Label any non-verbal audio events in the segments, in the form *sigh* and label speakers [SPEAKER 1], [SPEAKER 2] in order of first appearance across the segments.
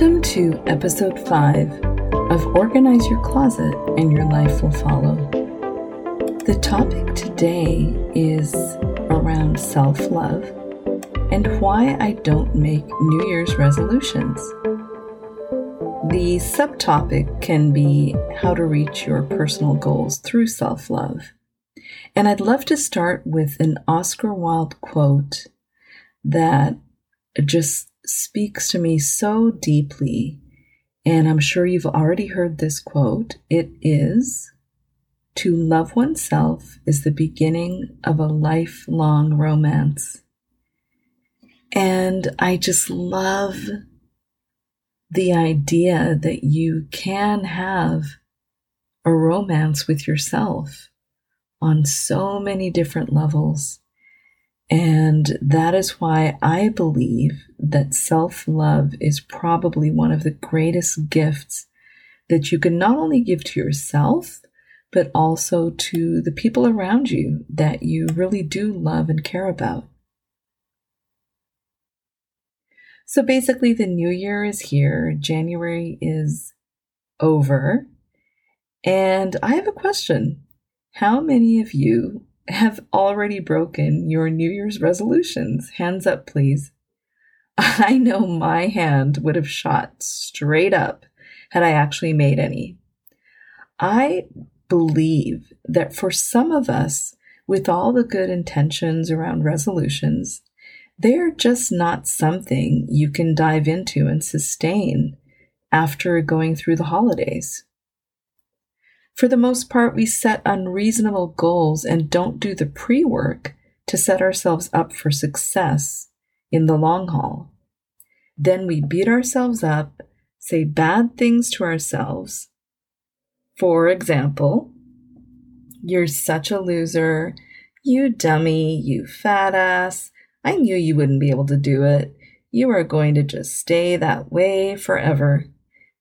[SPEAKER 1] Welcome to episode 5 of Organize Your Closet and Your Life Will Follow. The topic today is around self love and why I don't make New Year's resolutions. The subtopic can be how to reach your personal goals through self love. And I'd love to start with an Oscar Wilde quote that just speaks to me so deeply. And I'm sure you've already heard this quote. It is To love oneself is the beginning of a lifelong romance. And I just love the idea that you can have a romance with yourself on so many different levels. And that is why I believe that self love is probably one of the greatest gifts that you can not only give to yourself, but also to the people around you that you really do love and care about. So basically, the new year is here, January is over. And I have a question. How many of you have already broken your New Year's resolutions? Hands up, please. *laughs* I know my hand would have shot straight up had I actually made any. I believe that for some of us, with all the good intentions around resolutions, they're just not something you can dive into and sustain after going through the holidays. For the most part, we set unreasonable goals and don't do the pre work to set ourselves up for success in the long haul. Then we beat ourselves up, say bad things to ourselves. For example, you're such a loser, you dummy, you fat ass. I knew you wouldn't be able to do it. You are going to just stay that way forever.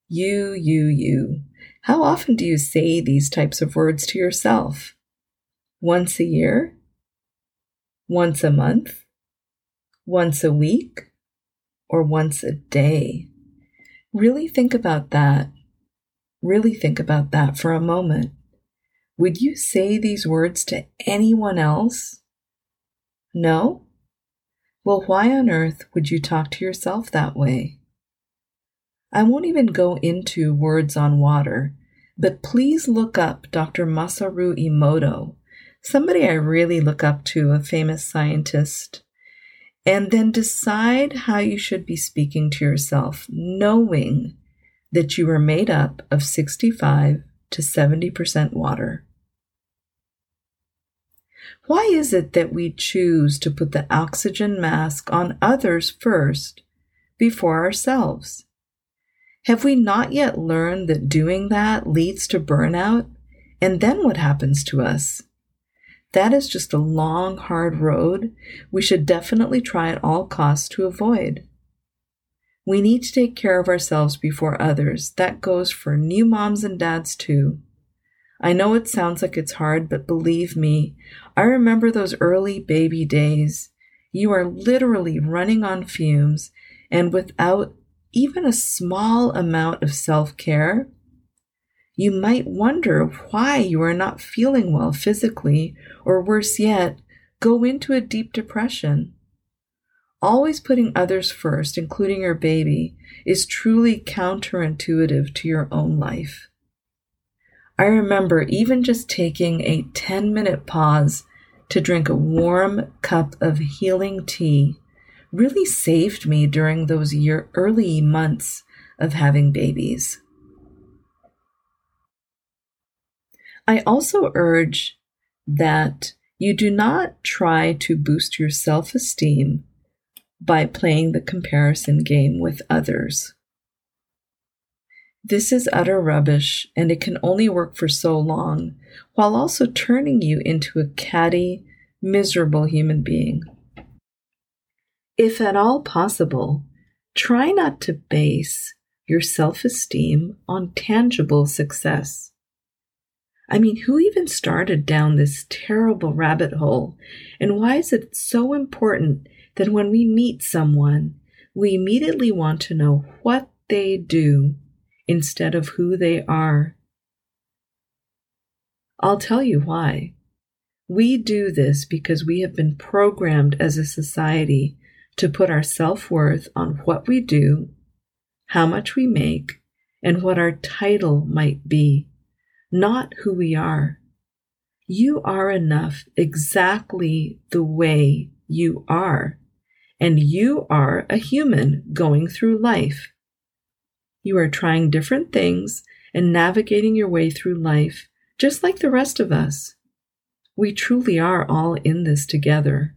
[SPEAKER 1] You, you, you. How often do you say these types of words to yourself? Once a year? Once a month? Once a week? Or once a day? Really think about that. Really think about that for a moment. Would you say these words to anyone else? No? Well, why on earth would you talk to yourself that way? I won't even go into words on water, but please look up Dr. Masaru Emoto, somebody I really look up to, a famous scientist, and then decide how you should be speaking to yourself, knowing that you are made up of 65 to 70% water. Why is it that we choose to put the oxygen mask on others first before ourselves? Have we not yet learned that doing that leads to burnout? And then what happens to us? That is just a long, hard road we should definitely try at all costs to avoid. We need to take care of ourselves before others. That goes for new moms and dads too. I know it sounds like it's hard, but believe me, I remember those early baby days. You are literally running on fumes and without even a small amount of self care, you might wonder why you are not feeling well physically, or worse yet, go into a deep depression. Always putting others first, including your baby, is truly counterintuitive to your own life. I remember even just taking a 10 minute pause to drink a warm cup of healing tea really saved me during those year early months of having babies. I also urge that you do not try to boost your self esteem by playing the comparison game with others. This is utter rubbish and it can only work for so long while also turning you into a catty, miserable human being. If at all possible, try not to base your self esteem on tangible success. I mean, who even started down this terrible rabbit hole? And why is it so important that when we meet someone, we immediately want to know what they do instead of who they are. I'll tell you why. We do this because we have been programmed as a society to put our self worth on what we do, how much we make, and what our title might be, not who we are. You are enough exactly the way you are, and you are a human going through life. You are trying different things and navigating your way through life just like the rest of us. We truly are all in this together.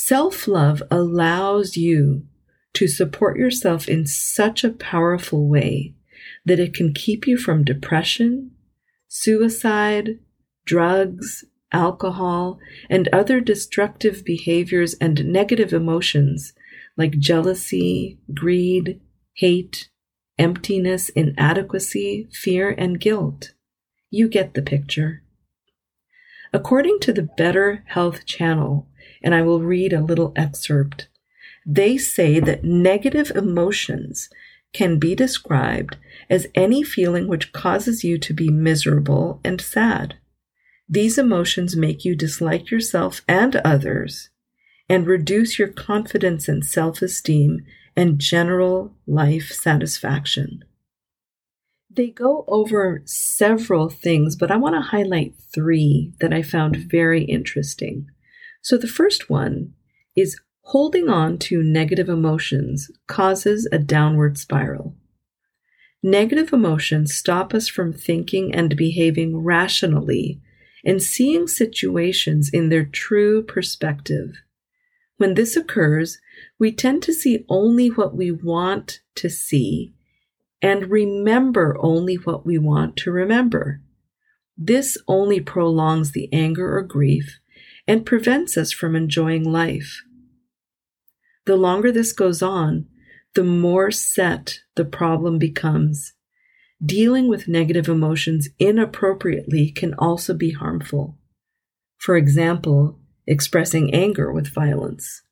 [SPEAKER 1] Self love allows you to support yourself in such a powerful way that it can keep you from depression, suicide, drugs, alcohol, and other destructive behaviors and negative emotions like jealousy, greed, hate, emptiness, inadequacy, fear, and guilt. You get the picture. According to the Better Health Channel, and I will read a little excerpt, they say that negative emotions can be described as any feeling which causes you to be miserable and sad. These emotions make you dislike yourself and others and reduce your confidence and self esteem and general life satisfaction. They go over several things, but I want to highlight three that I found very interesting. So the first one is holding on to negative emotions causes a downward spiral. Negative emotions stop us from thinking and behaving rationally and seeing situations in their true perspective. When this occurs, we tend to see only what we want to see and remember only what we want to remember. This only prolongs the anger or grief and prevents us from enjoying life. The longer this goes on, the more set the problem becomes. Dealing with negative emotions inappropriately can also be harmful. For example, expressing anger with violence.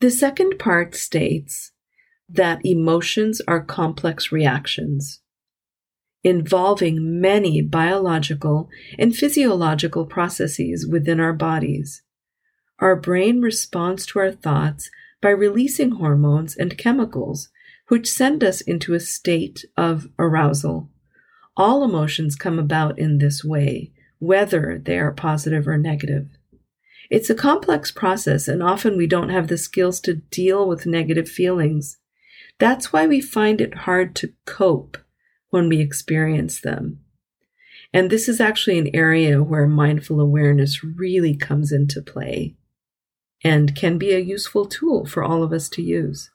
[SPEAKER 1] The second part states that emotions are complex reactions involving many biological and physiological processes within our bodies. Our brain responds to our thoughts by releasing hormones and chemicals, which send us into a state of arousal. All emotions come about in this way, whether they are positive or negative. It's a complex process, and often we don't have the skills to deal with negative feelings. That's why we find it hard to cope when we experience them. And this is actually an area where mindful awareness really comes into play and can be a useful tool for all of us to use.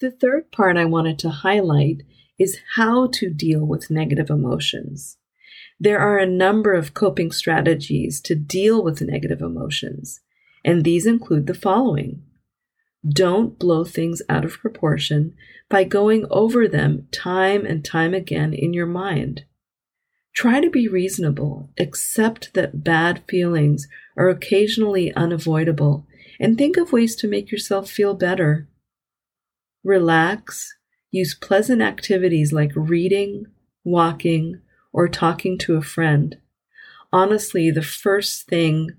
[SPEAKER 1] The third part I wanted to highlight is how to deal with negative emotions. There are a number of coping strategies to deal with negative emotions, and these include the following don't blow things out of proportion by going over them time and time again in your mind. Try to be reasonable, accept that bad feelings are occasionally unavoidable, and think of ways to make yourself feel better. Relax, use pleasant activities like reading, walking, or talking to a friend. Honestly, the first thing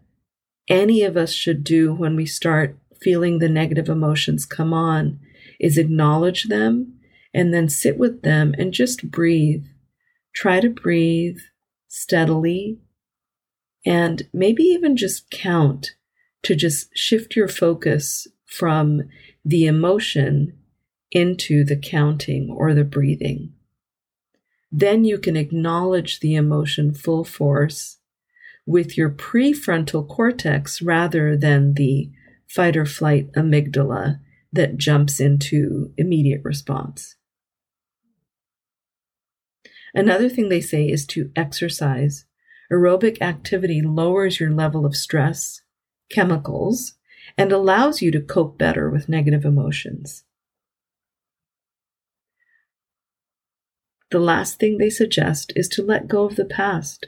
[SPEAKER 1] any of us should do when we start feeling the negative emotions come on is acknowledge them and then sit with them and just breathe. Try to breathe steadily and maybe even just count to just shift your focus from the emotion into the counting or the breathing. Then you can acknowledge the emotion full force with your prefrontal cortex rather than the fight or flight amygdala that jumps into immediate response. Another thing they say is to exercise. Aerobic activity lowers your level of stress, chemicals, and allows you to cope better with negative emotions. The last thing they suggest is to let go of the past.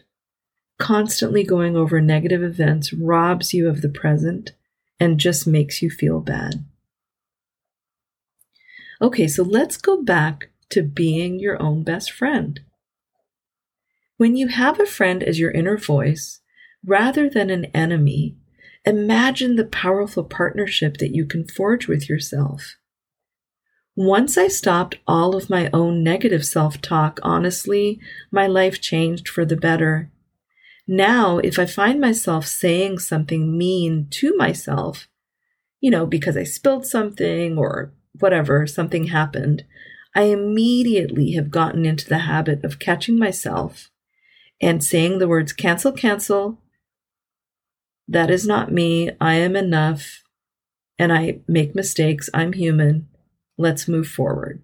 [SPEAKER 1] Constantly going over negative events robs you of the present and just makes you feel bad. Okay, so let's go back to being your own best friend. When you have a friend as your inner voice, rather than an enemy, imagine the powerful partnership that you can forge with yourself. Once I stopped all of my own negative self talk, honestly, my life changed for the better. Now, if I find myself saying something mean to myself, you know, because I spilled something or whatever, something happened, I immediately have gotten into the habit of catching myself and saying the words cancel, cancel. That is not me. I am enough. And I make mistakes. I'm human. Let's move forward.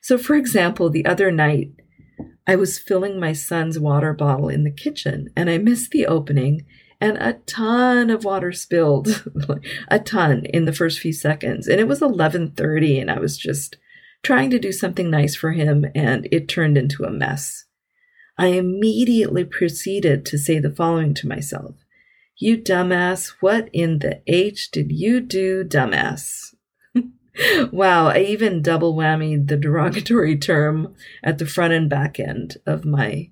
[SPEAKER 1] So, for example, the other night, I was filling my son's water bottle in the kitchen and I missed the opening and a ton of water spilled *laughs* a ton in the first few seconds and it was 11:30 and I was just trying to do something nice for him and it turned into a mess. I immediately proceeded to say the following to myself. You dumbass, what in the H did you do, dumbass? Wow, I even double whammied the derogatory term at the front and back end of my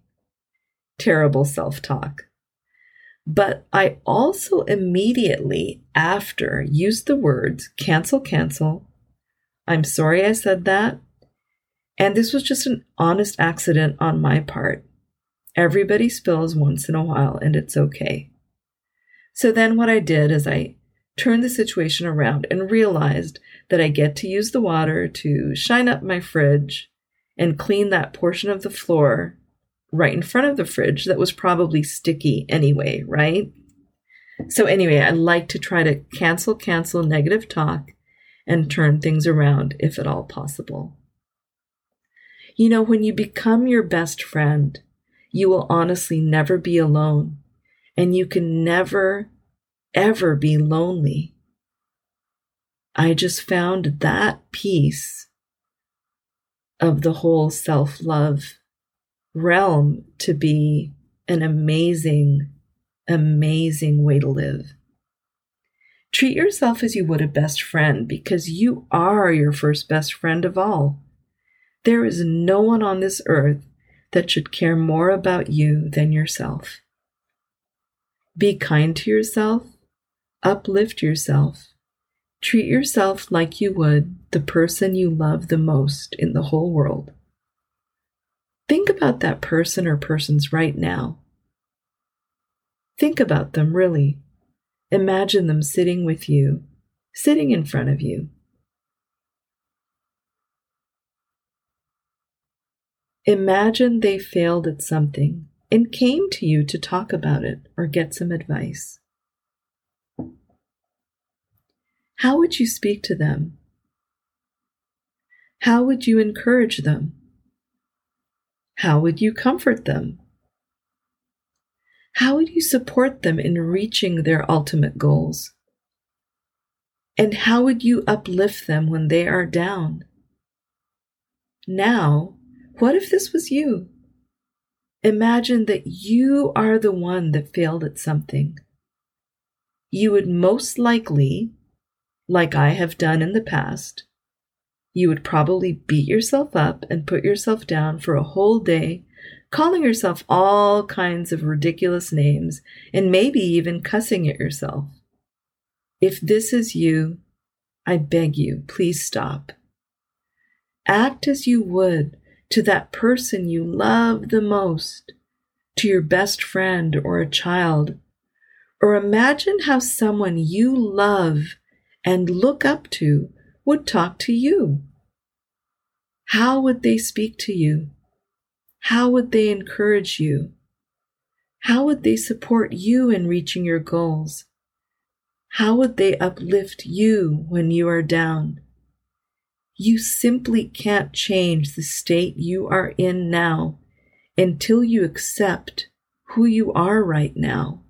[SPEAKER 1] terrible self talk. But I also immediately after used the words cancel, cancel. I'm sorry I said that. And this was just an honest accident on my part. Everybody spills once in a while and it's okay. So then what I did is I turned the situation around and realized that I get to use the water to shine up my fridge and clean that portion of the floor right in front of the fridge that was probably sticky anyway, right? So, anyway, I like to try to cancel, cancel negative talk and turn things around if at all possible. You know, when you become your best friend, you will honestly never be alone and you can never ever be lonely. I just found that piece of the whole self love realm to be an amazing, amazing way to live. Treat yourself as you would a best friend because you are your first best friend of all. There is no one on this earth that should care more about you than yourself. Be kind to yourself uplift yourself. Treat yourself like you would the person you love the most in the whole world. Think about that person or persons right now. Think about them really. Imagine them sitting with you, sitting in front of you. Imagine they failed at something and came to you to talk about it or get some advice. How would you speak to them? How would you encourage them? How would you comfort them? How would you support them in reaching their ultimate goals? And how would you uplift them when they are down? Now, what if this was you? Imagine that you are the one that failed at something. You would most likely like I have done in the past, you would probably beat yourself up and put yourself down for a whole day, calling yourself all kinds of ridiculous names and maybe even cussing at yourself. If this is you, I beg you, please stop. Act as you would to that person you love the most, to your best friend or a child, or imagine how someone you love and look up to would talk to you? How would they speak to you? How would they encourage you? How would they support you in reaching your goals? How would they uplift you when you are down? You simply can't change the state you are in now until you accept who you are right now.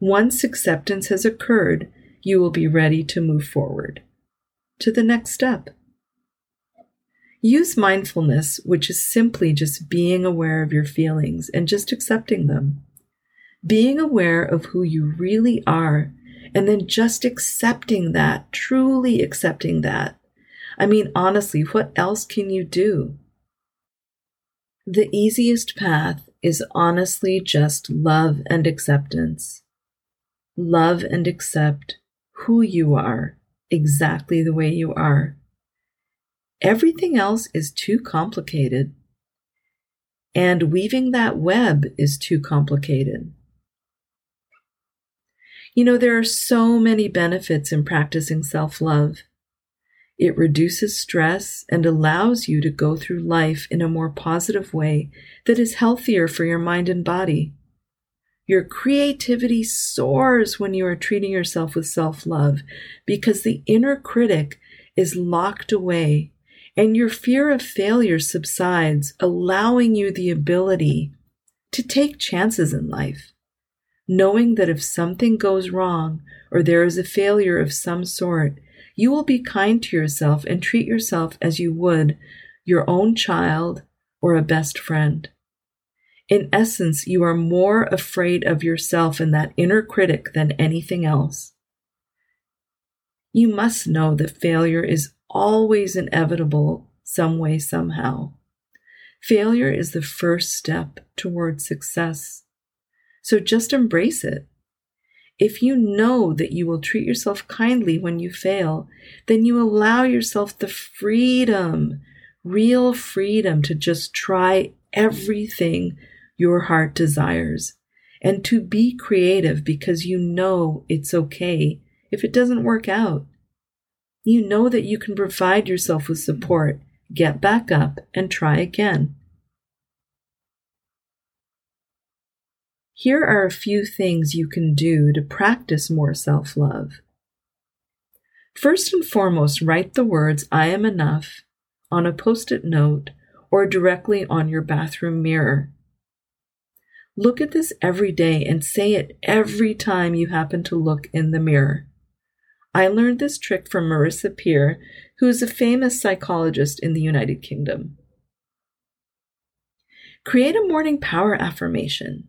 [SPEAKER 1] Once acceptance has occurred, you will be ready to move forward to the next step. Use mindfulness, which is simply just being aware of your feelings and just accepting them. Being aware of who you really are And then just accepting that, truly accepting that. I mean, honestly, what else can you do? The easiest path is honestly just love and acceptance. Love and accept who you are, exactly the way you are. Everything else is too complicated. And weaving that web is too complicated. You know, there are so many benefits in practicing self love. It reduces stress and allows you to go through life in a more positive way that is healthier for your mind and body. Your creativity soars when you are treating yourself with self love because the inner critic is locked away and your fear of failure subsides, allowing you the ability to take chances in life. Knowing that if something goes wrong or there is a failure of some sort, you will be kind to yourself and treat yourself as you would your own child or a best friend. In essence, you are more afraid of yourself and that inner critic than anything else. You must know that failure is always inevitable some way, somehow. Failure is the first step toward success. So just embrace it. If you know that you will treat yourself kindly when you fail, then you allow yourself the freedom, real freedom to just try everything your heart desires and to be creative because you know it's okay if it doesn't work out. You know that you can provide yourself with support, get back up, and try again. Here are a few things you can do to practice more self love. First and foremost, write the words, I am enough, on a post it note or directly on your bathroom mirror. Look at this every day and say it every time you happen to look in the mirror. I learned this trick from Marissa Peer, who is a famous psychologist in the United Kingdom. Create a morning power affirmation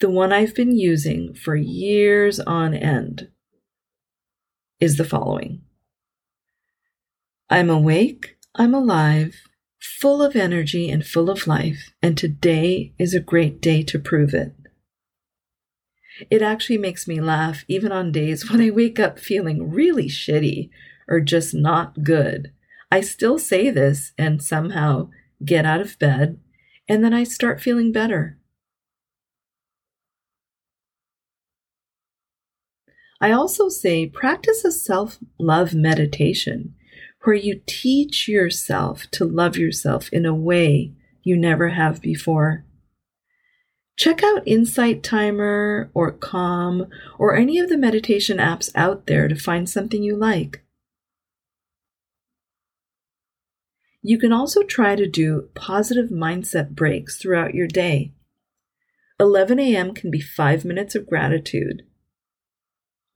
[SPEAKER 1] the one I've been using for years on end, is the following I'm awake, I'm alive, full of energy and full of life, and today is a great day to prove it. It actually makes me laugh even on days when I wake up feeling really shitty or just not good. I still say this and somehow get out of bed, and then I start feeling better. I also say practice a self love meditation where you teach yourself to love yourself in a way you never have before. Check out Insight Timer or Calm or any of the meditation apps out there to find something you like. You can also try to do positive mindset breaks throughout your day. 11 a.m. can be five minutes of gratitude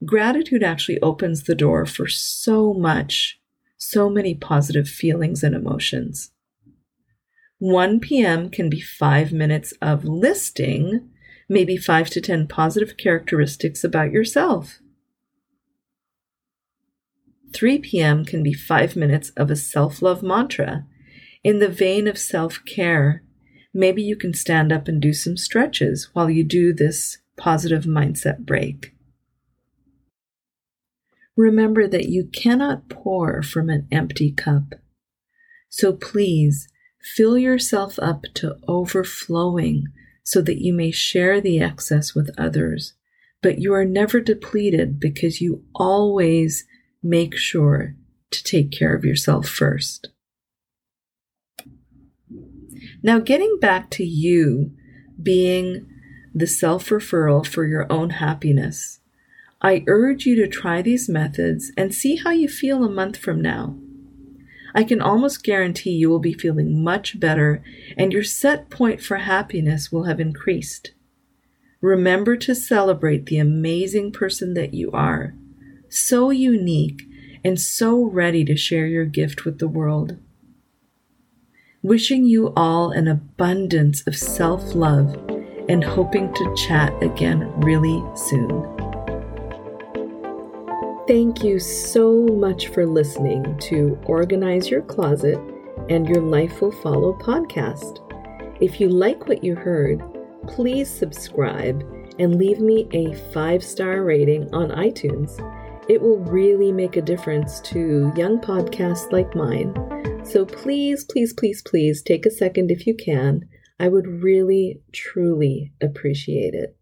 [SPEAKER 1] gratitude actually opens the door for so much, so many positive feelings and emotions. 1 p.m. can be five minutes of listing maybe five to 10 positive characteristics about yourself. 3 p.m. can be five minutes of a self love mantra in the vein of self care. Maybe you can stand up and do some stretches while you do this positive mindset break. Remember that you cannot pour from an empty cup. So please fill yourself up to overflowing so that you may share the excess with others. But you are never depleted because you always make sure to take care of yourself first. Now, getting back to you being the self referral for your own happiness. I urge you to try these methods and see how you feel a month from now. I can almost guarantee you will be feeling much better and your set point for happiness will have increased. Remember to celebrate the amazing person that you are, so unique and so ready to share your gift with the world. Wishing you all an abundance of self love and hoping to chat again really soon.
[SPEAKER 2] Thank you so much for listening to Organize Your Closet and Your Life Will Follow podcast. If you like what you heard, please subscribe and leave me a five star rating on iTunes. It will really make a difference to young podcasts like mine. So please, please, please, please take a second if you can. I would really, truly appreciate it.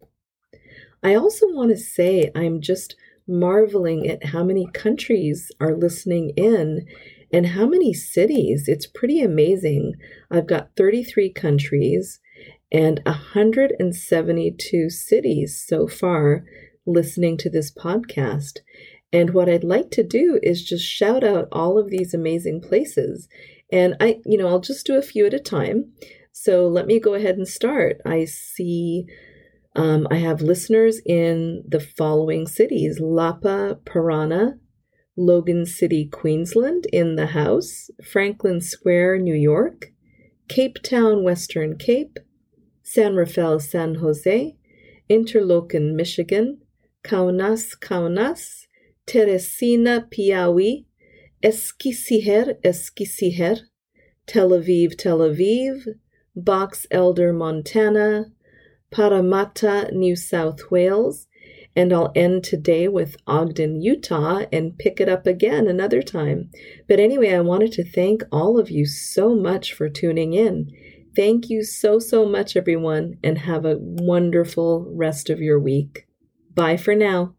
[SPEAKER 2] I also want to say I'm just marveling at how many countries are listening in and how many cities. It's pretty amazing. I've got 33 countries and 172 cities so far listening to this podcast. And what I'd like to do is just shout out all of these amazing places. And I, you know, I'll just do a few at a time. So let me go ahead and start. I see um, I have listeners in the following cities Lapa, Parana, Logan City, Queensland, in the house, Franklin Square, New York, Cape Town, Western Cape, San Rafael, San Jose, Interlochen, Michigan, Kaunas, Kaunas, Teresina, Piauí, Eskisiher, Eskisiher, Tel Aviv, Tel Aviv, Box Elder, Montana, Parramatta, New South Wales, and I'll end today with Ogden, Utah, and pick it up again another time. But anyway, I wanted to thank all of you so much for tuning in. Thank you so, so much, everyone, and have a wonderful rest of your week. Bye for now.